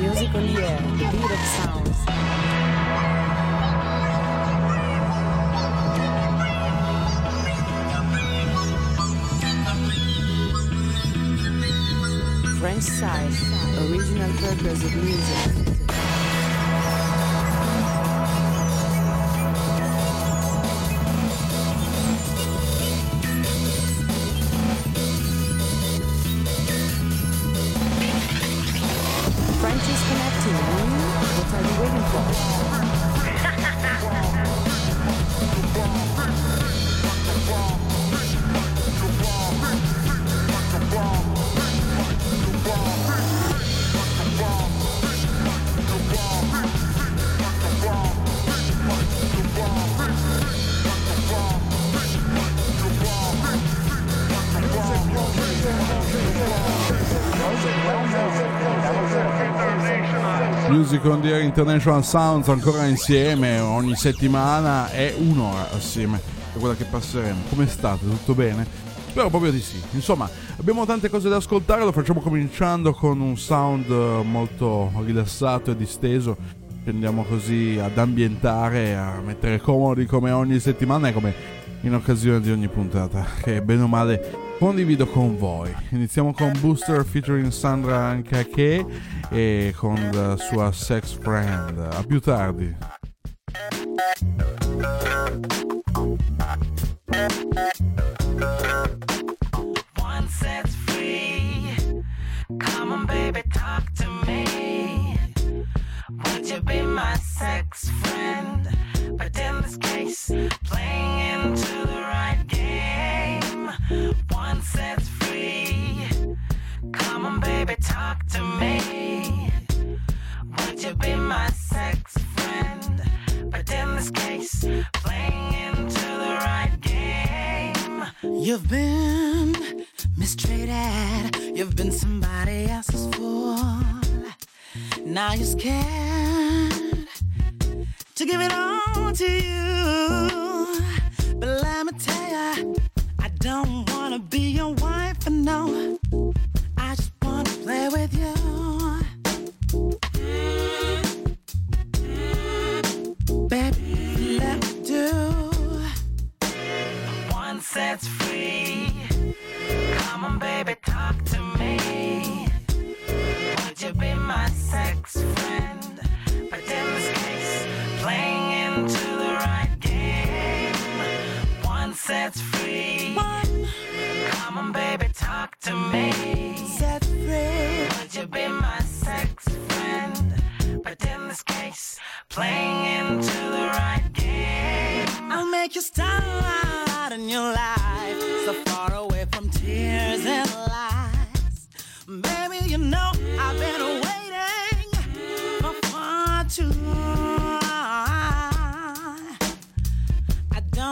Music on the air, French side, original purpose of music. Air International Sounds ancora insieme ogni settimana è un'ora assieme. È quella che passeremo. Come state? tutto bene? spero proprio di sì. Insomma abbiamo tante cose da ascoltare. Lo facciamo cominciando con un sound molto rilassato e disteso. Andiamo così ad ambientare a mettere comodi come ogni settimana e come in occasione di ogni puntata che bene o male condivido con voi. Iniziamo con Booster featuring Sandra Nkake e con la sua sex friend. A più tardi. You've been mistreated. You've been somebody else's fool. Now you're scared to give it all to you. But let me tell ya, I don't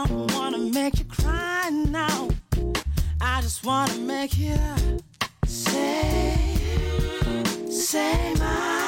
don't wanna make you cry now. I just wanna make you say, say my,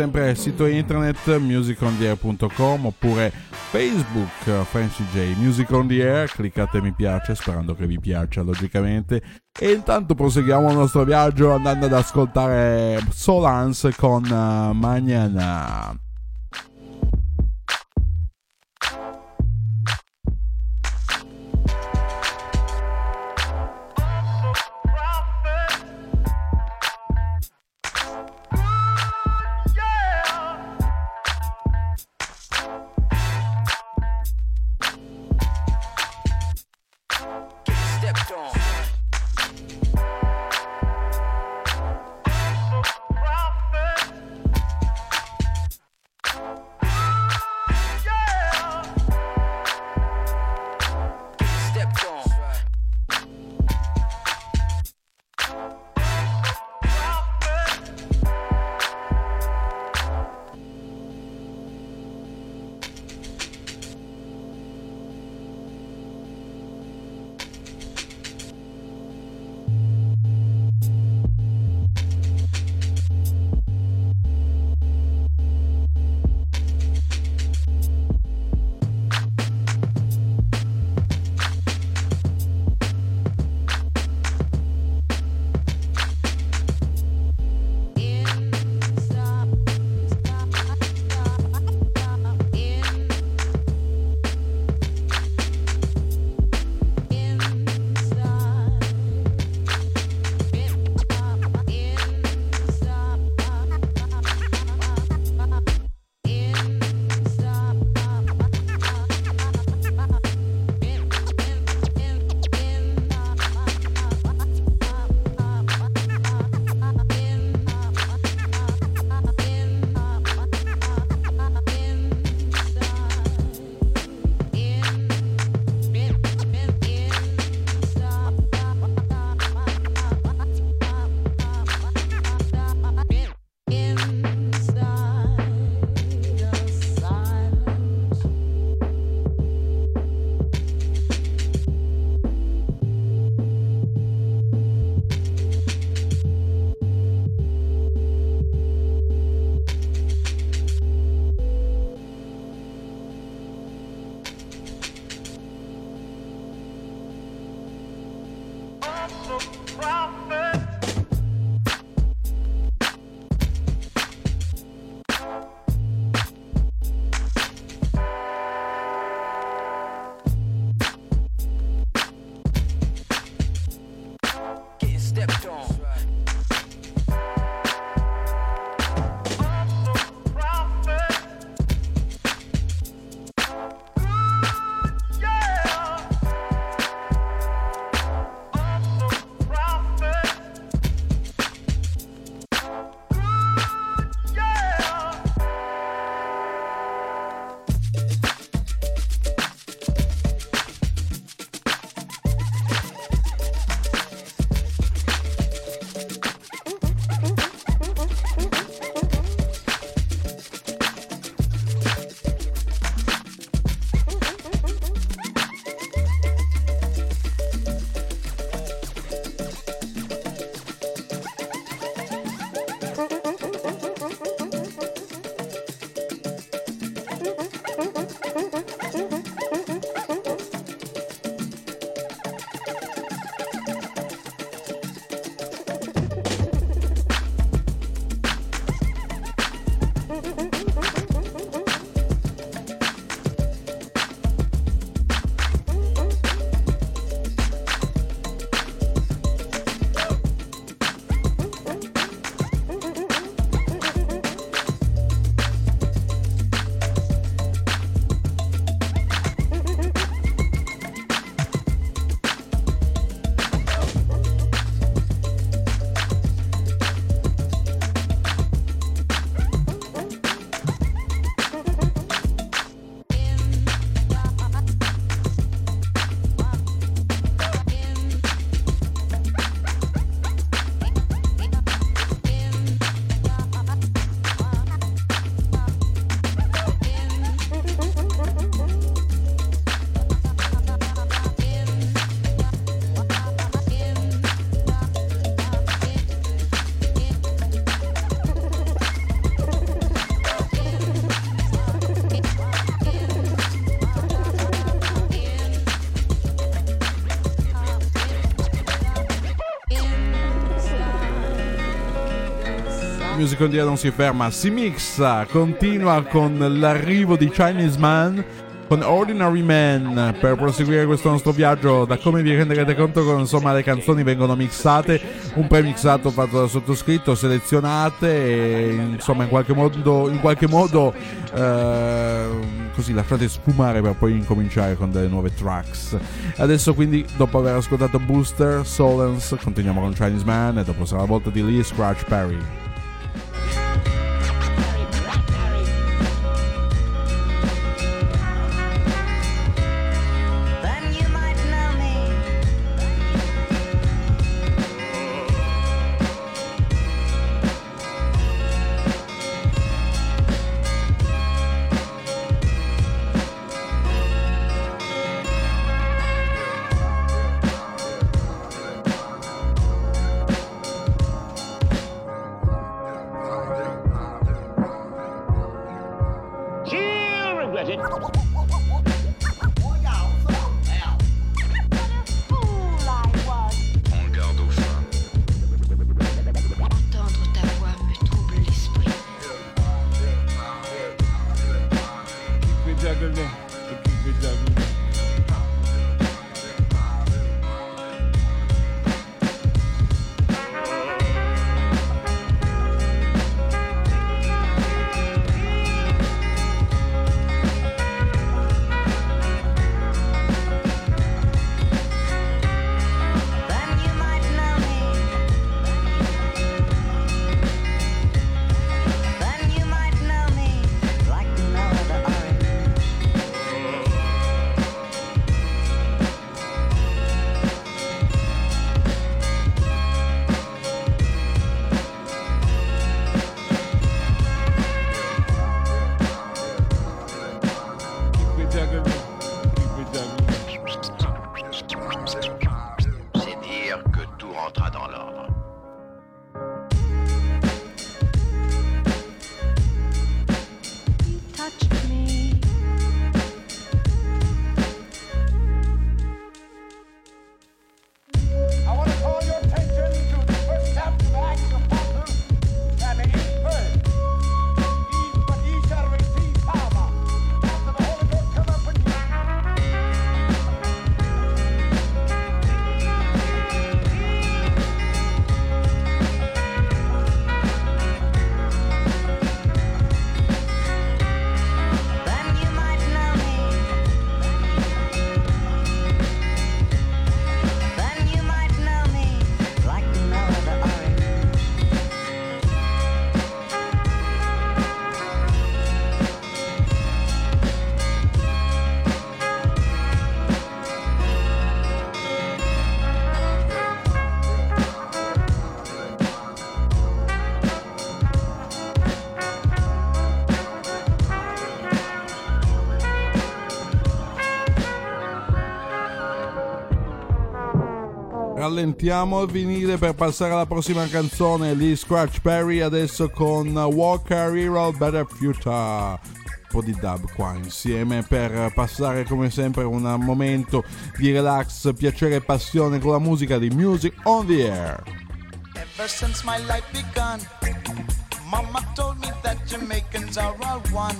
sempre il sito internet musicontheair.com oppure Facebook Francie J Music on the Air, cliccate mi piace sperando che vi piaccia logicamente. E intanto proseguiamo il nostro viaggio andando ad ascoltare Solance con uh, Music on the Air non si ferma, si mixa, continua con l'arrivo di Chinese Man con Ordinary Man per proseguire questo nostro viaggio. Da come vi renderete conto che insomma le canzoni vengono mixate un premixato fatto dal sottoscritto selezionate e insomma in qualche modo, in qualche modo eh, così lasciate sfumare per poi incominciare con delle nuove tracks. Adesso quindi dopo aver ascoltato Booster Solence continuiamo con Chinese Man e dopo sarà la volta di Lee Scratch Perry Rallentiamo il vinile per passare alla prossima canzone, Lee Scratch Perry adesso con Walker Hero Better Future. Un po' di dub qua insieme per passare come sempre un momento di relax, piacere e passione con la musica di Music on the Air. Ever since my life begun, Mama told me that Jamaicans are all one.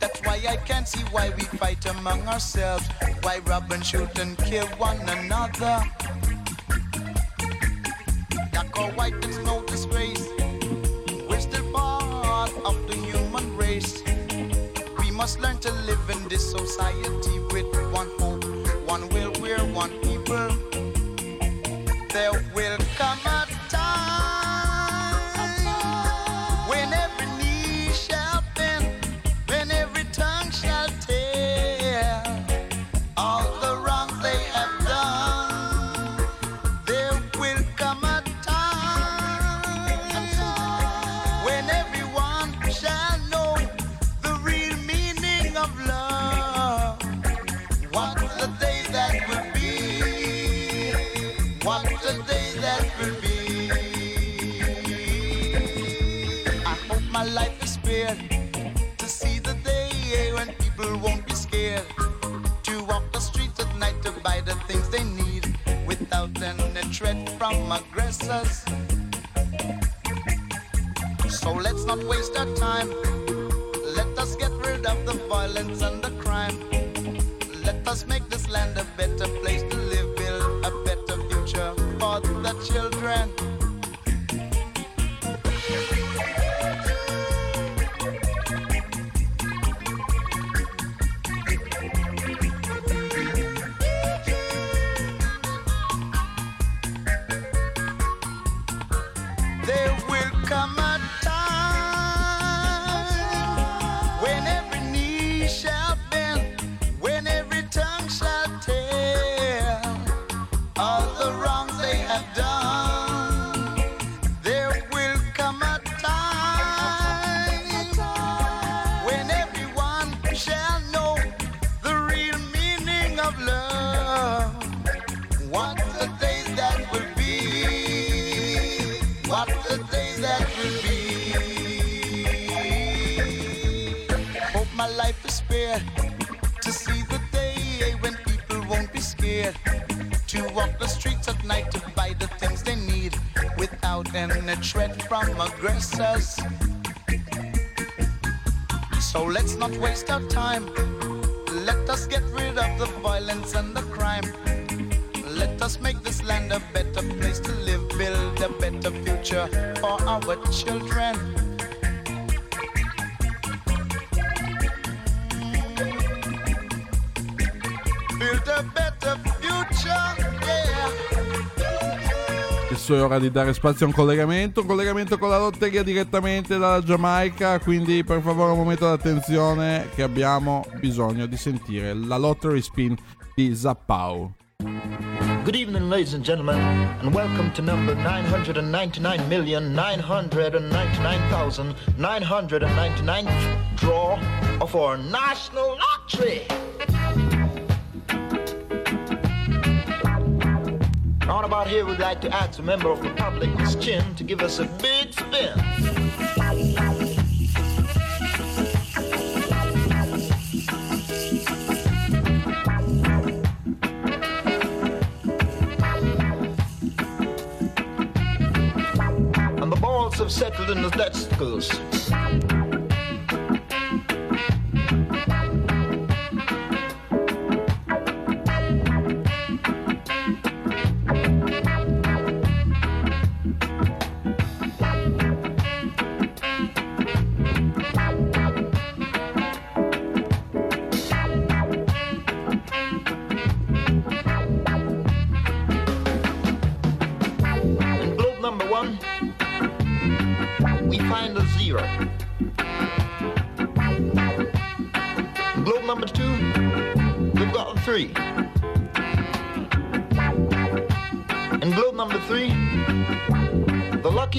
That's why I can't see why we fight among ourselves, why rob and shoot and kill one another. Black or white, it's no disgrace. We're still part of the human race. We must learn to live in this society with one hope, one will, we're one people. There will come a So let's not waste our time. Let us get rid of the violence and the crime. Let us make this land a better place us make this land a better place to live, build a better future for our children. Build a better future, yeah. Adesso è ora di dare spazio a un collegamento, un collegamento con la lotteria direttamente dalla Giamaica, quindi per favore un momento d'attenzione che abbiamo bisogno di sentire la lottery spin di Zappau. Good evening, ladies and gentlemen, and welcome to number 999,999,999 draw of our national lottery. On about here, we'd like to ask a member of the public, Miss Chin, to give us a big spin. And have settled in the testicles. In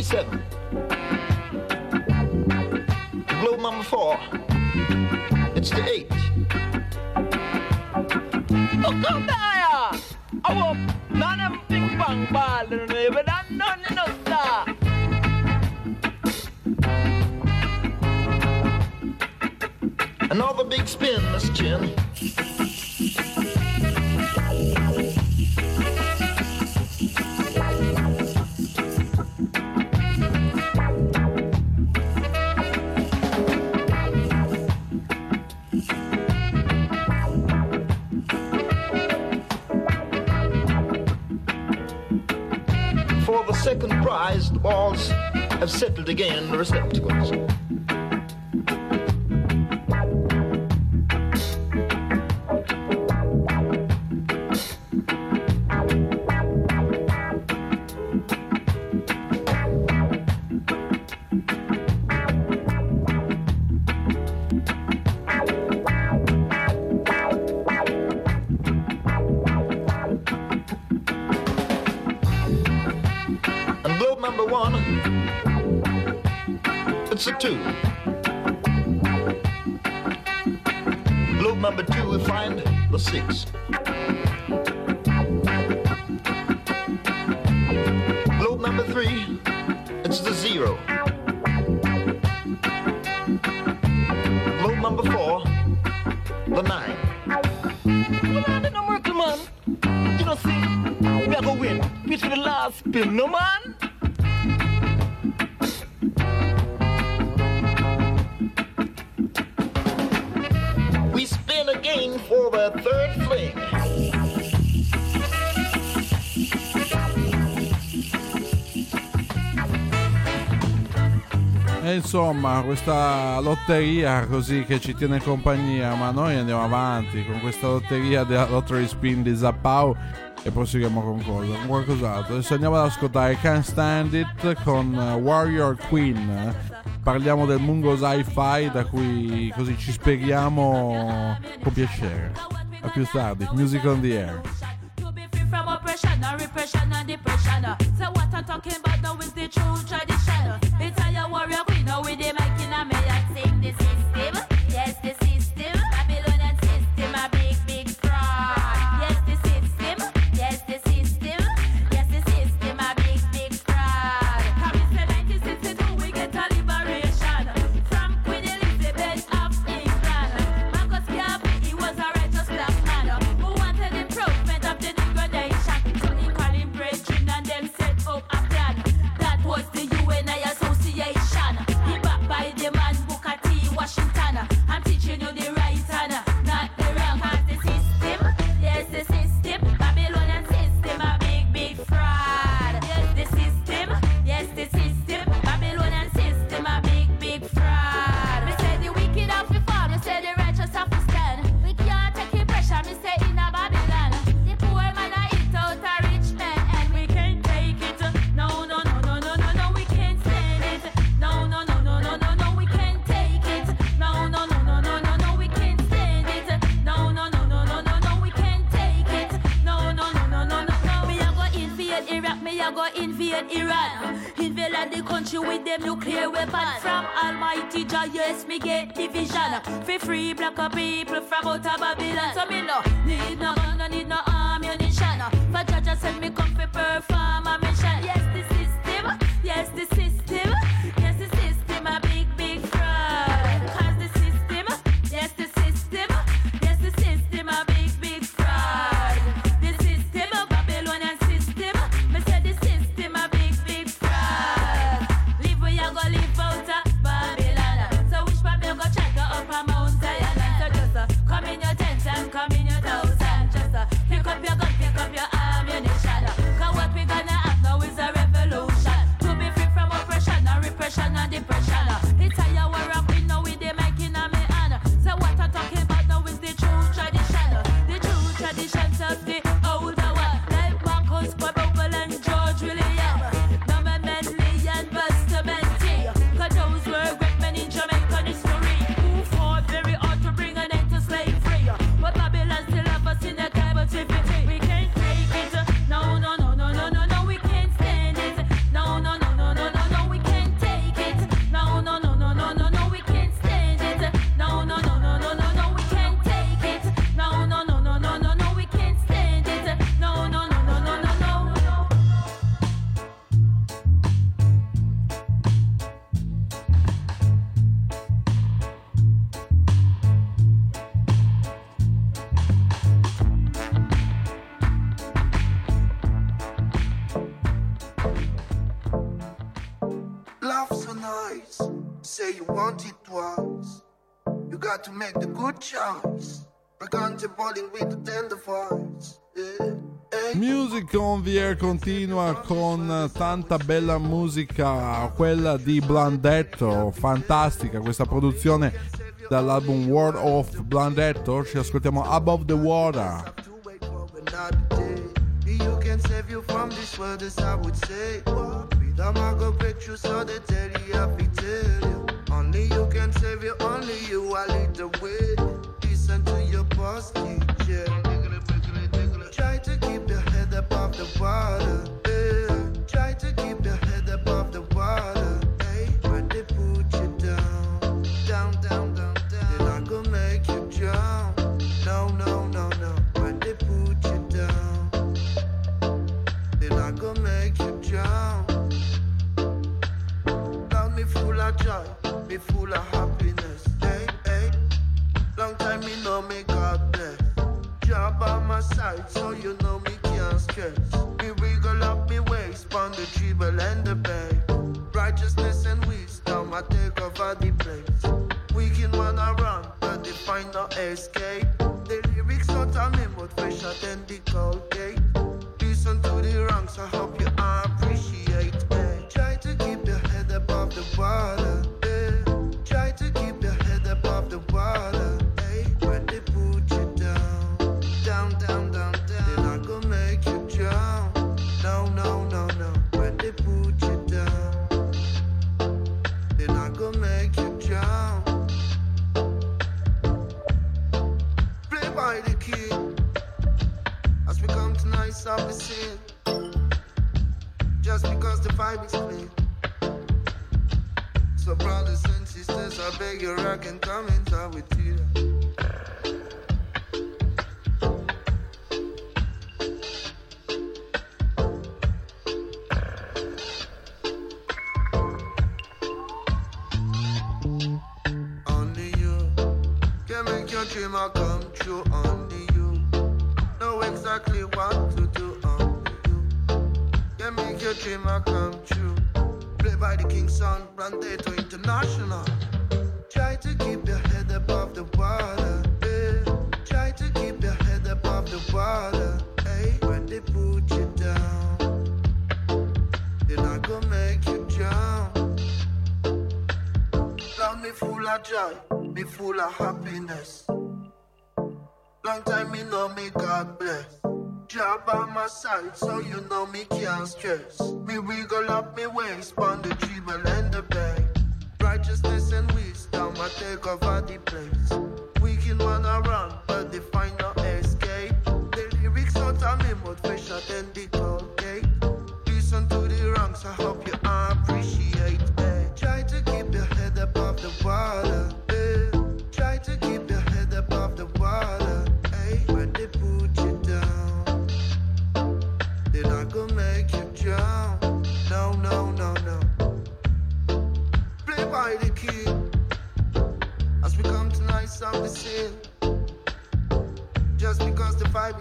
57. Globe number four. It's the eight. Ukutaya! Awo, nanam ting pang balun, ebedan non nosta. Another big spin, Miss Chin. Have settled again in E insomma, questa lotteria così che ci tiene compagnia, ma noi andiamo avanti con questa lotteria della Lottery Spin di Zappau e proseguiamo con cosa? Con qualcos'altro. Adesso andiamo ad ascoltare Can't Stand It con eh, Warrior Queen. Parliamo del Mungo Sci-Fi da cui così ci spieghiamo con piacere. A più tardi, Music on the Air. from oppression and repression and depression. So what I'm talking about now is the true tradition. free black people from out of Babylon. So me no need no gun, no need no ammunition. For Jaja send me come for perform a mission. Yes, the system. Yes, the system. Music on the Air continua con tanta bella musica, quella di Blandetto, fantastica questa produzione dall'album World of Blandetto, ci ascoltiamo Above the Water. Only you can save you, only you, I lead the way. Listen to you. Try to keep your head above the water. Eh. Try to keep your head above the water, eh. hey. They put you down, down, down, down, gonna make you jump, no, no, no, no. They put you down, make you me full of joy, me full of happiness, hey, hey. Long time me no make by my side, so you know me can't stress. Me wiggle up me waist, pound the dribble and the bag. Righteousness and wisdom, I take over the place. Wicked man I run, but they find no escape. The lyrics not a memo, fresher than the code. Vibe is clean. So brothers and sisters, I beg you, I can come and talk with you. Only you can make your dream come true. Only dream a come true. Play by the King Sound, Brandato International. Try to keep your head above the water. Yeah. Try to keep your head above the water. Hey, when they put you down, they're not gonna make you drown. Love me full of joy, me full of happiness. By my side, so you know me can't stress. Me wiggle up me waist, on the dribble and the bag. Righteousness and wisdom, I take over five.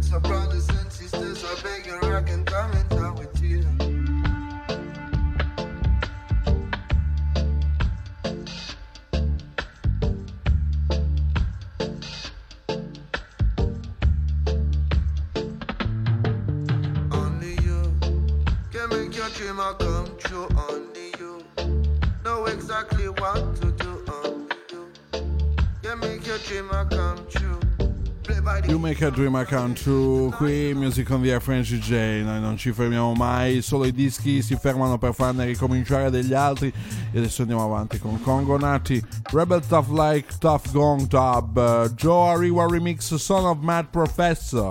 So, brothers and sisters, I beg your rock and come and talk with you. dream a come true only you know exactly what to You Make a Dream Come True, qui Music on the Air French DJ, noi non ci fermiamo mai, solo i dischi si fermano per farne ricominciare degli altri. E adesso andiamo avanti con Congo Nati, Rebel Tough Like Tough Gong uh, Joe Ariwa Remix Son of Mad Professor.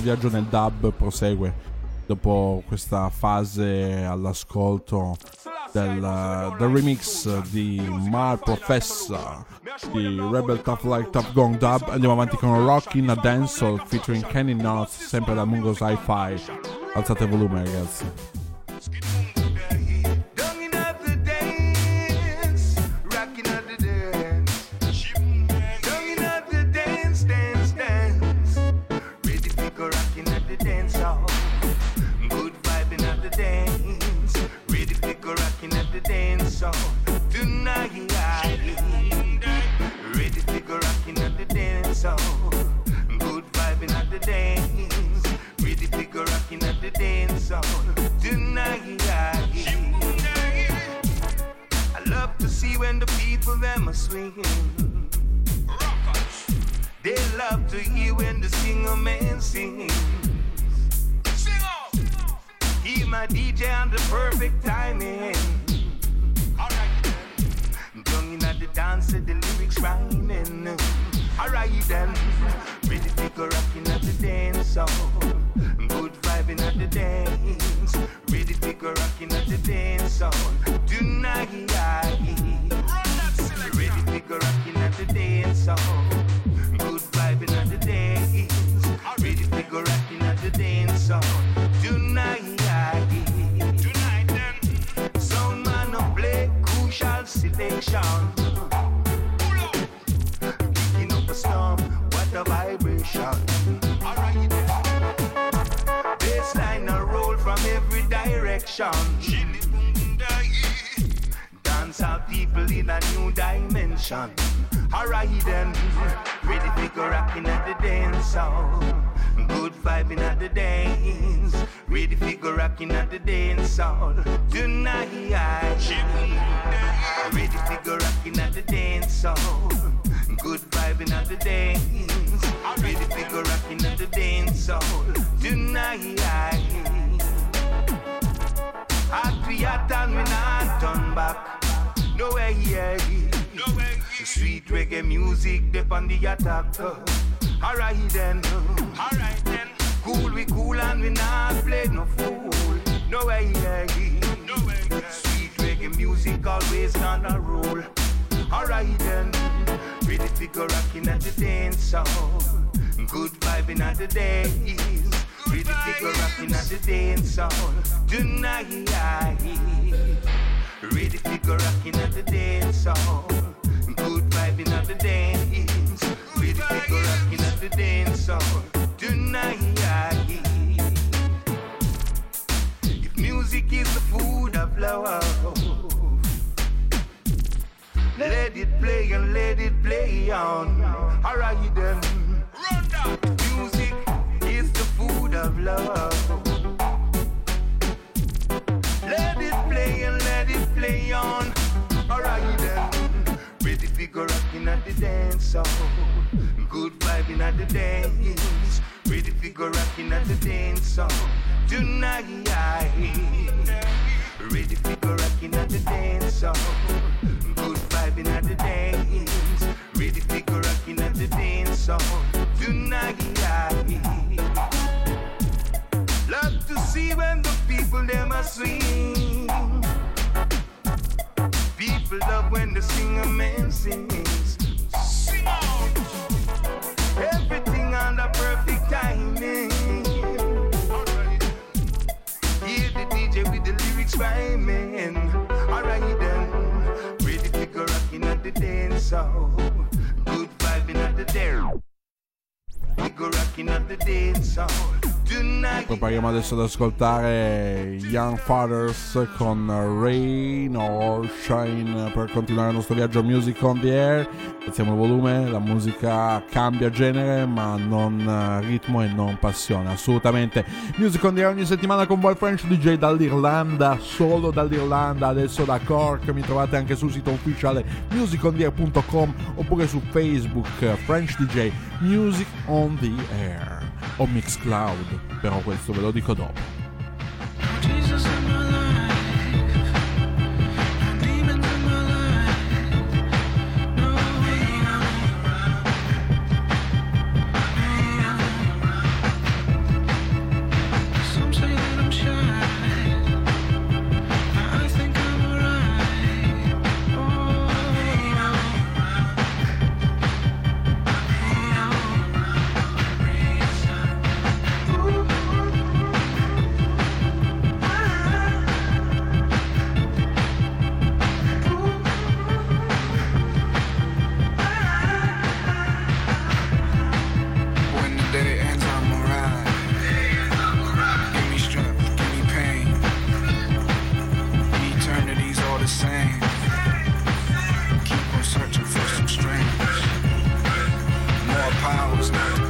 Viaggio nel dub prosegue dopo questa fase all'ascolto del, del remix di Mar Professor di Rebel Tough Like Tough Gong Dub. Andiamo avanti con Rock in a Dancehall featuring Kenny North, sempre da Mungo Sci-Fi. Alzate il volume, ragazzi. Every direction. Dance out people in a new dimension. Alright then, ready to go rocking at the dance hall. Good vibing at the dance. Ready to go rocking at the dance hall. Tonight, ready to go rocking at the dance hall. Good vibing at the dance. Ready to go rocking at the dance hall. Tonight. Hot we hot and we not turn back. No way, yeah. No way. Sweet reggae music, dip on the attack. Alright then. Alright then. Cool, we cool and we not play no fool. No way, yeah. No way. Sweet reggae music always on a roll. Alright then. Ready to go rocking at the dance hall. Good vibing at the days. To go rocking at the dance hall. Tonight. Ready to go rocking at the dance hall. Good vibing at the dance. Ready to go rocking at the dance hall. Tonight. If music is the food of love, let it play and let it play on. Alright then. Run down. Of love. Let it play and let it play on. Alright then. Ready to go rocking at the dance hall. Good vibing at the dance. Ready to go rocking at the dance hall. Tonight. Ready to go rocking at the dance hall. Good vibing at the dance. Ready to go rocking at the dance hall. Tonight. People love when the singer man sings. Sing. Everything the perfect timing. Hear the DJ with the lyrics rhyming. Alright ready to go rocking at the. Good vibing at the dance. We go rocking at the dance hall. Prepariamo adesso ad ascoltare Young Fathers con Rain or Shine per continuare il nostro viaggio Music on the Air. Alziamo il volume, la musica cambia genere ma non ritmo e non passione, assolutamente. Music on the Air ogni settimana con voi French DJ dall'Irlanda, solo dall'Irlanda, adesso da Cork. Mi trovate anche sul sito ufficiale musicontheair.com oppure su Facebook French DJ Music on the Air o Mixcloud, però questo ve lo dico dopo. the same. Keep on searching for some strange. More powers, not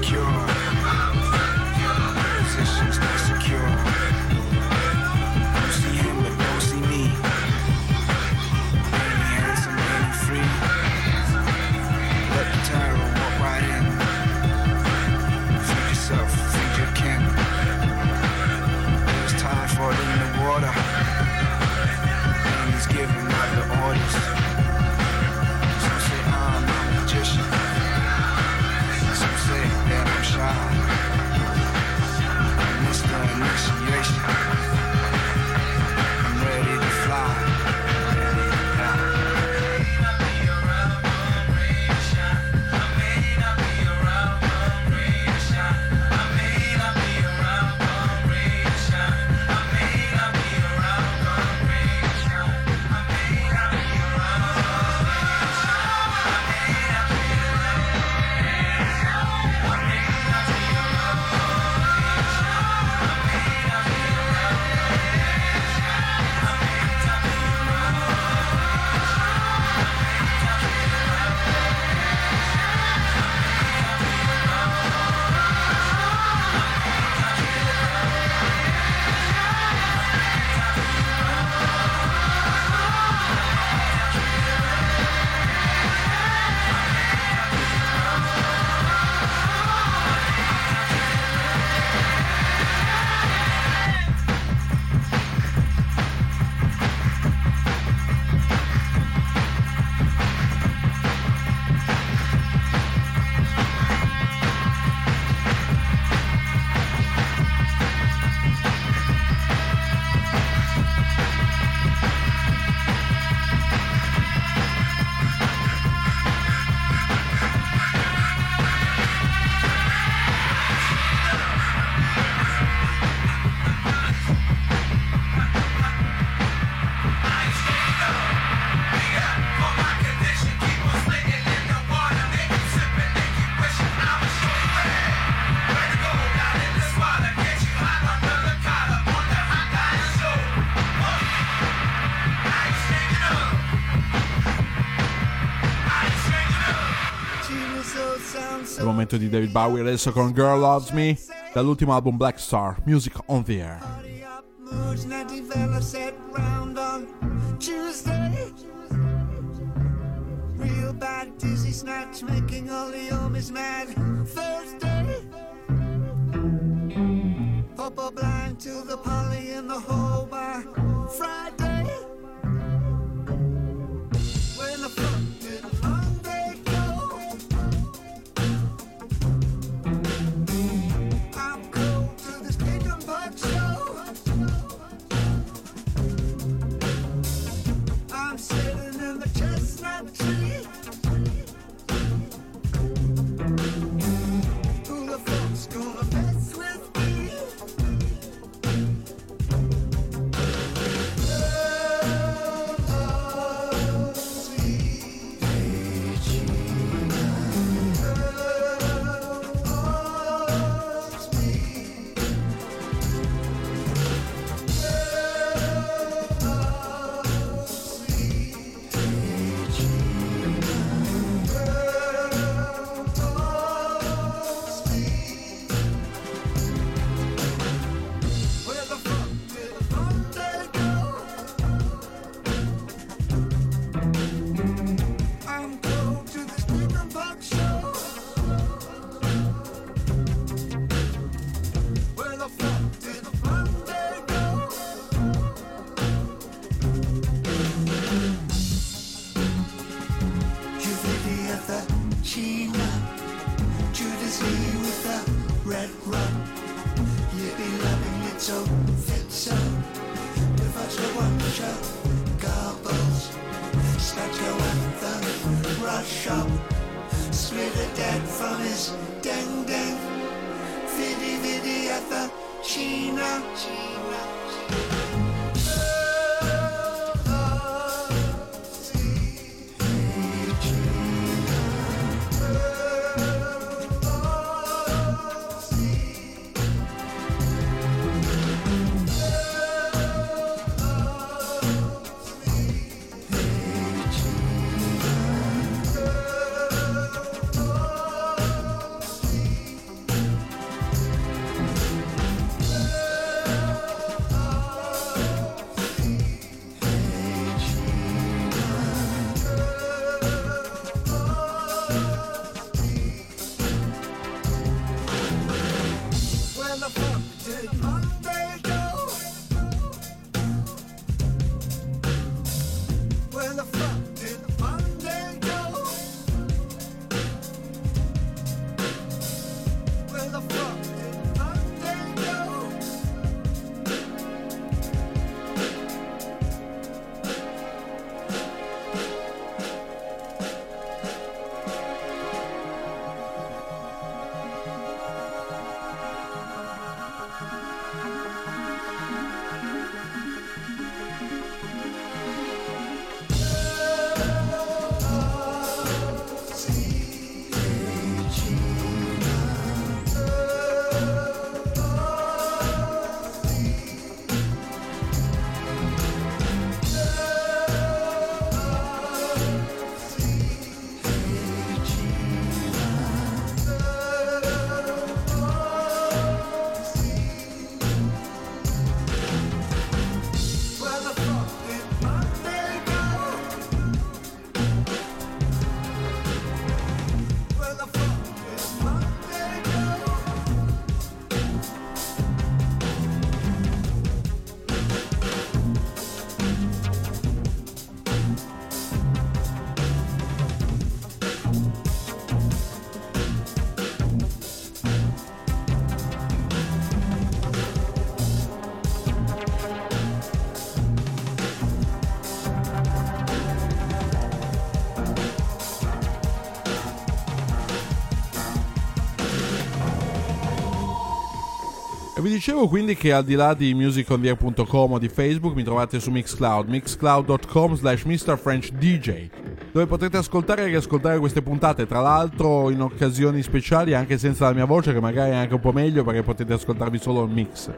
duetto di David Bowie reso con Girl Loves Me dall'ultimo album Blackstar, Music on the Air. Real bad dizzy snatch making all the homies mad Thursday blind to the poly in the hole by Friday vi dicevo quindi che al di là di musicontheair.com o di Facebook mi trovate su Mixcloud, mixcloud.com slash mrfrenchdj dove potrete ascoltare e riascoltare queste puntate, tra l'altro in occasioni speciali anche senza la mia voce che magari è anche un po' meglio perché potete ascoltarvi solo il mix.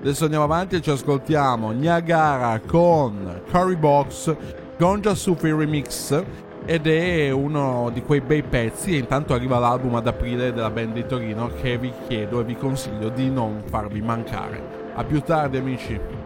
Adesso andiamo avanti e ci ascoltiamo Niagara con Curry Box, Gonja Sufi Remix ed è uno di quei bei pezzi e intanto arriva l'album ad aprile della band di Torino che vi chiedo e vi consiglio di non farvi mancare. A più tardi amici.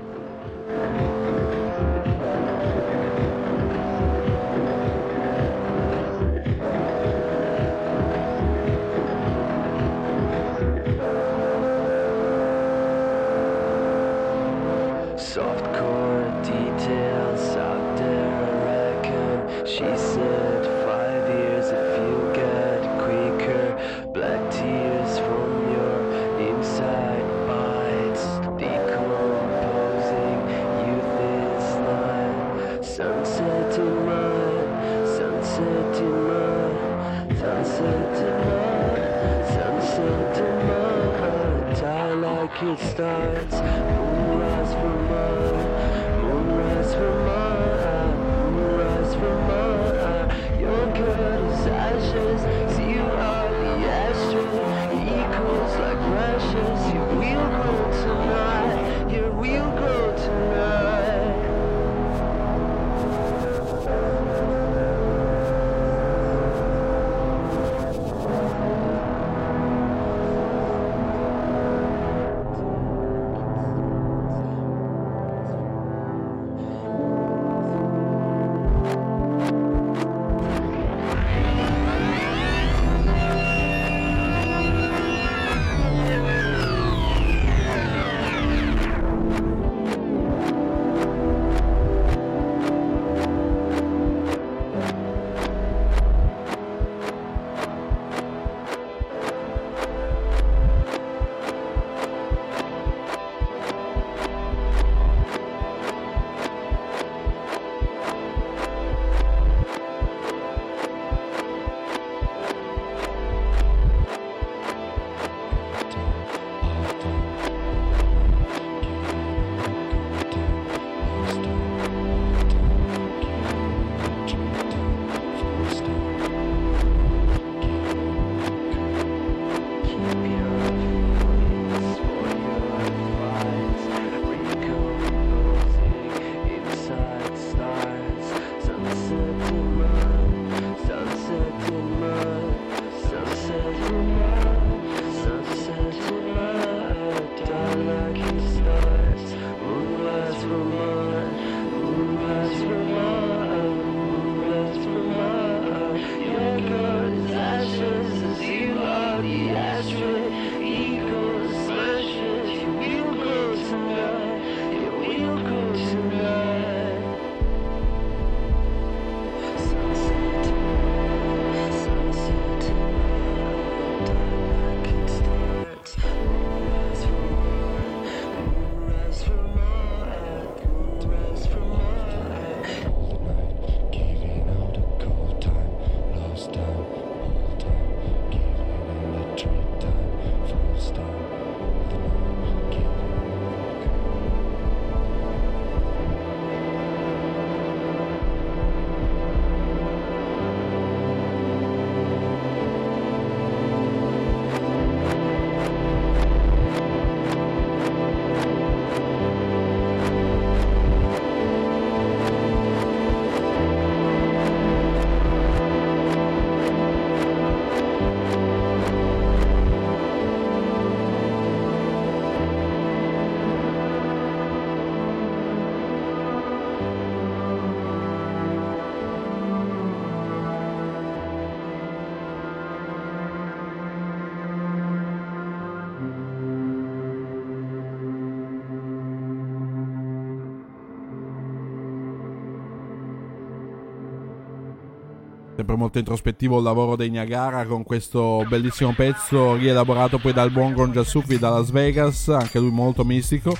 sempre molto introspettivo il lavoro dei Niagara con questo bellissimo pezzo rielaborato poi dal buon Gonja Sufi da Las Vegas, anche lui molto mistico.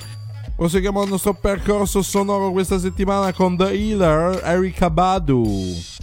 Proseguiamo il nostro percorso sonoro questa settimana con The Healer, Erika Badu.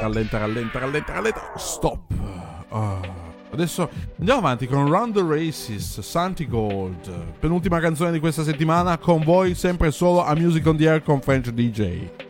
Rallenta, rallenta, rallenta, rallenta. Stop. Ah. Adesso andiamo avanti con Round the Races, Santi Gold. Penultima canzone di questa settimana con voi sempre solo a Music on the Air con French DJ.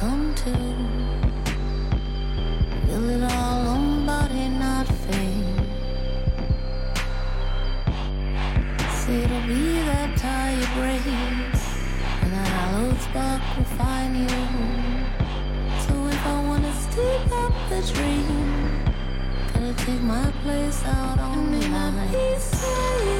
come to. Will it all on body, not fame. Say it'll be that tie you breaks, and the hallowed spark will find you. So if I wanna step up the dream, gotta take my place out on the night.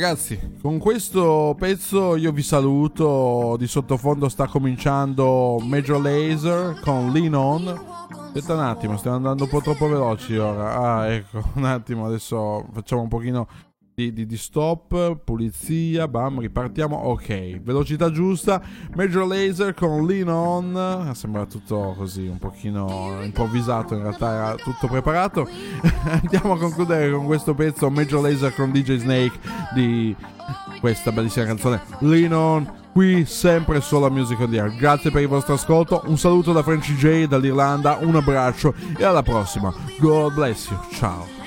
Ragazzi, con questo pezzo io vi saluto. Di sottofondo sta cominciando Major Laser con Lean On. Aspetta un attimo, stiamo andando un po' troppo veloci ora. Ah, ecco, un attimo, adesso facciamo un pochino di, di- di stop, pulizia, bam, ripartiamo. Ok, velocità giusta. Major Laser con Lean On. Sembra tutto così, un pochino improvvisato, in realtà era tutto preparato. Andiamo a concludere con questo pezzo Major Laser con DJ Snake di questa bellissima canzone Lean On. Qui sempre solo a Music on the Air. Grazie per il vostro ascolto. Un saluto da Frenchy J dall'Irlanda. Un abbraccio e alla prossima. God bless you. Ciao.